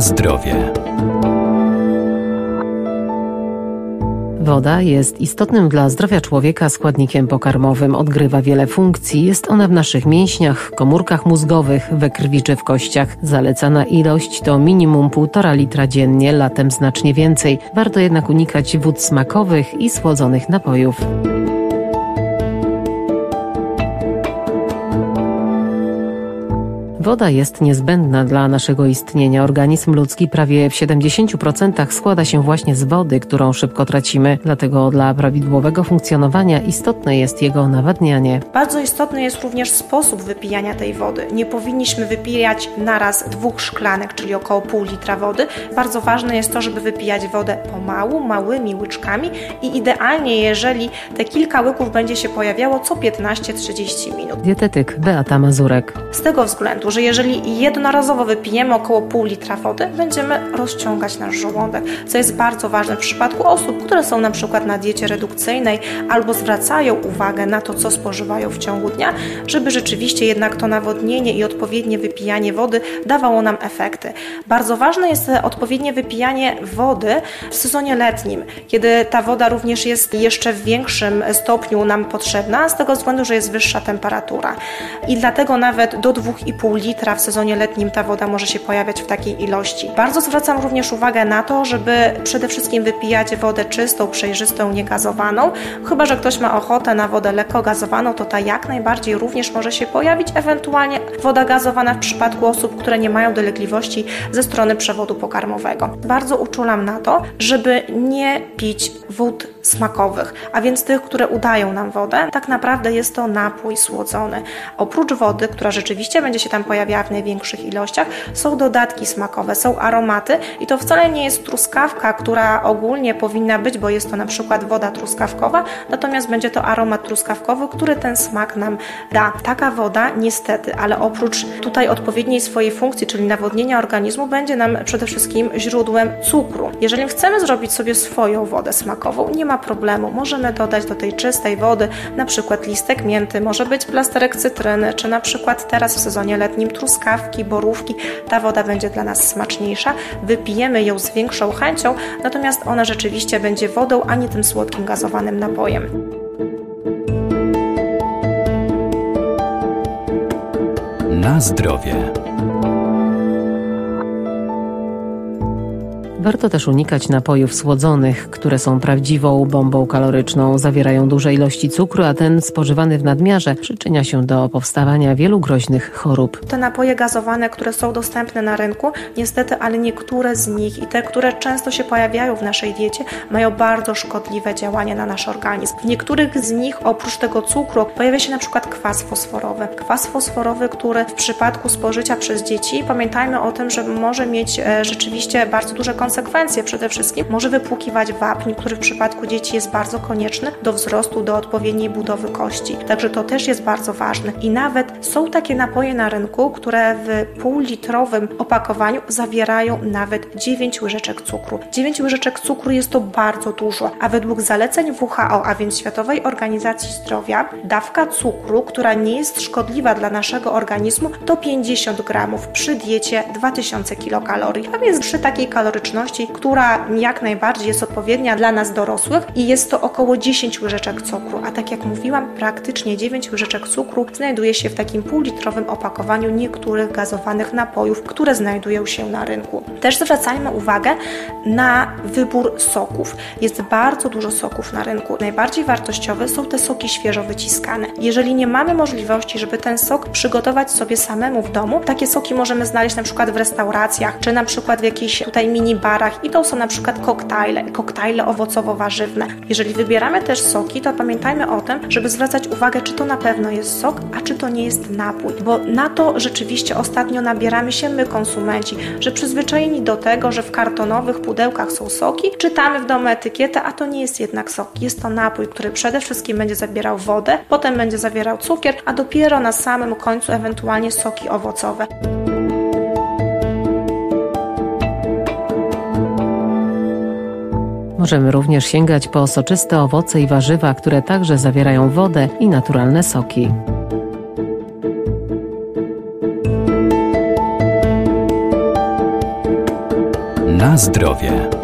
Zdrowie. Woda jest istotnym dla zdrowia człowieka składnikiem pokarmowym. Odgrywa wiele funkcji. Jest ona w naszych mięśniach, komórkach mózgowych, we krwi czy w kościach. Zalecana ilość to minimum 1,5 litra dziennie, latem znacznie więcej. Warto jednak unikać wód smakowych i słodzonych napojów. Woda jest niezbędna dla naszego istnienia. Organizm ludzki prawie w 70% składa się właśnie z wody, którą szybko tracimy. Dlatego dla prawidłowego funkcjonowania istotne jest jego nawadnianie. Bardzo istotny jest również sposób wypijania tej wody. Nie powinniśmy wypijać naraz dwóch szklanek, czyli około pół litra wody. Bardzo ważne jest to, żeby wypijać wodę pomału, małymi łyczkami i idealnie, jeżeli te kilka łyków będzie się pojawiało co 15-30 minut. Dietetyk Beata Mazurek. Z tego względu, że że jeżeli jednorazowo wypijemy około pół litra wody, będziemy rozciągać nasz żołądek, co jest bardzo ważne w przypadku osób, które są na przykład na diecie redukcyjnej albo zwracają uwagę na to, co spożywają w ciągu dnia, żeby rzeczywiście jednak to nawodnienie i odpowiednie wypijanie wody dawało nam efekty. Bardzo ważne jest odpowiednie wypijanie wody w sezonie letnim, kiedy ta woda również jest jeszcze w większym stopniu nam potrzebna, z tego względu, że jest wyższa temperatura. I dlatego nawet do 2,5 litra litra w sezonie letnim ta woda może się pojawiać w takiej ilości. Bardzo zwracam również uwagę na to, żeby przede wszystkim wypijać wodę czystą, przejrzystą, niegazowaną. Chyba, że ktoś ma ochotę na wodę lekko gazowaną, to ta jak najbardziej również może się pojawić. Ewentualnie woda gazowana w przypadku osób, które nie mają dolegliwości ze strony przewodu pokarmowego. Bardzo uczulam na to, żeby nie pić wód smakowych, a więc tych, które udają nam wodę. Tak naprawdę jest to napój słodzony. Oprócz wody, która rzeczywiście będzie się tam pojawiać, pojawia w największych ilościach, są dodatki smakowe, są aromaty i to wcale nie jest truskawka, która ogólnie powinna być, bo jest to na przykład woda truskawkowa, natomiast będzie to aromat truskawkowy, który ten smak nam da. Taka woda niestety, ale oprócz tutaj odpowiedniej swojej funkcji, czyli nawodnienia organizmu, będzie nam przede wszystkim źródłem cukru. Jeżeli chcemy zrobić sobie swoją wodę smakową, nie ma problemu. Możemy dodać do tej czystej wody na przykład listek mięty, może być plasterek cytryny, czy na przykład teraz w sezonie letnim truskawki, borówki, ta woda będzie dla nas smaczniejsza, wypijemy ją z większą chęcią, natomiast ona rzeczywiście będzie wodą, a nie tym słodkim gazowanym napojem. Na zdrowie. Warto też unikać napojów słodzonych, które są prawdziwą bombą kaloryczną, zawierają duże ilości cukru, a ten spożywany w nadmiarze przyczynia się do powstawania wielu groźnych chorób. Te napoje gazowane, które są dostępne na rynku, niestety, ale niektóre z nich i te, które często się pojawiają w naszej diecie, mają bardzo szkodliwe działanie na nasz organizm. W niektórych z nich oprócz tego cukru pojawia się na przykład kwas fosforowy. Kwas fosforowy, który w przypadku spożycia przez dzieci, pamiętajmy o tym, że może mieć e, rzeczywiście bardzo duże konsekwencje konsekwencje przede wszystkim może wypłukiwać wapń, który w przypadku dzieci jest bardzo konieczny do wzrostu, do odpowiedniej budowy kości. Także to też jest bardzo ważne. I nawet są takie napoje na rynku, które w półlitrowym opakowaniu zawierają nawet 9 łyżeczek cukru. 9 łyżeczek cukru jest to bardzo dużo, a według zaleceń WHO, a więc Światowej Organizacji Zdrowia, dawka cukru, która nie jest szkodliwa dla naszego organizmu, to 50 gramów przy diecie 2000 kilokalorii, a więc przy takiej kaloryczności która jak najbardziej jest odpowiednia dla nas dorosłych i jest to około 10 łyżeczek cukru, a tak jak mówiłam, praktycznie 9 łyżeczek cukru znajduje się w takim półlitrowym opakowaniu niektórych gazowanych napojów, które znajdują się na rynku. Też zwracajmy uwagę na wybór soków. Jest bardzo dużo soków na rynku. Najbardziej wartościowe są te soki świeżo wyciskane. Jeżeli nie mamy możliwości, żeby ten sok przygotować sobie samemu w domu, takie soki możemy znaleźć na przykład w restauracjach, czy na przykład w jakichś tutaj mini barach i to są na przykład koktajle, koktajle owocowo-warzywne. Jeżeli wybieramy też soki, to pamiętajmy o tym, żeby zwracać uwagę, czy to na pewno jest sok, a czy to nie jest napój, bo na to rzeczywiście ostatnio nabieramy się my, konsumenci, że przyzwyczajeni do tego, że w kartonowych pudełkach są soki, czytamy w domu etykietę, a to nie jest jednak sok, jest to napój, który przede wszystkim będzie zawierał wodę, potem będzie zawierał cukier, a dopiero na samym końcu ewentualnie soki owocowe. Możemy również sięgać po soczyste owoce i warzywa, które także zawierają wodę i naturalne soki. Na zdrowie.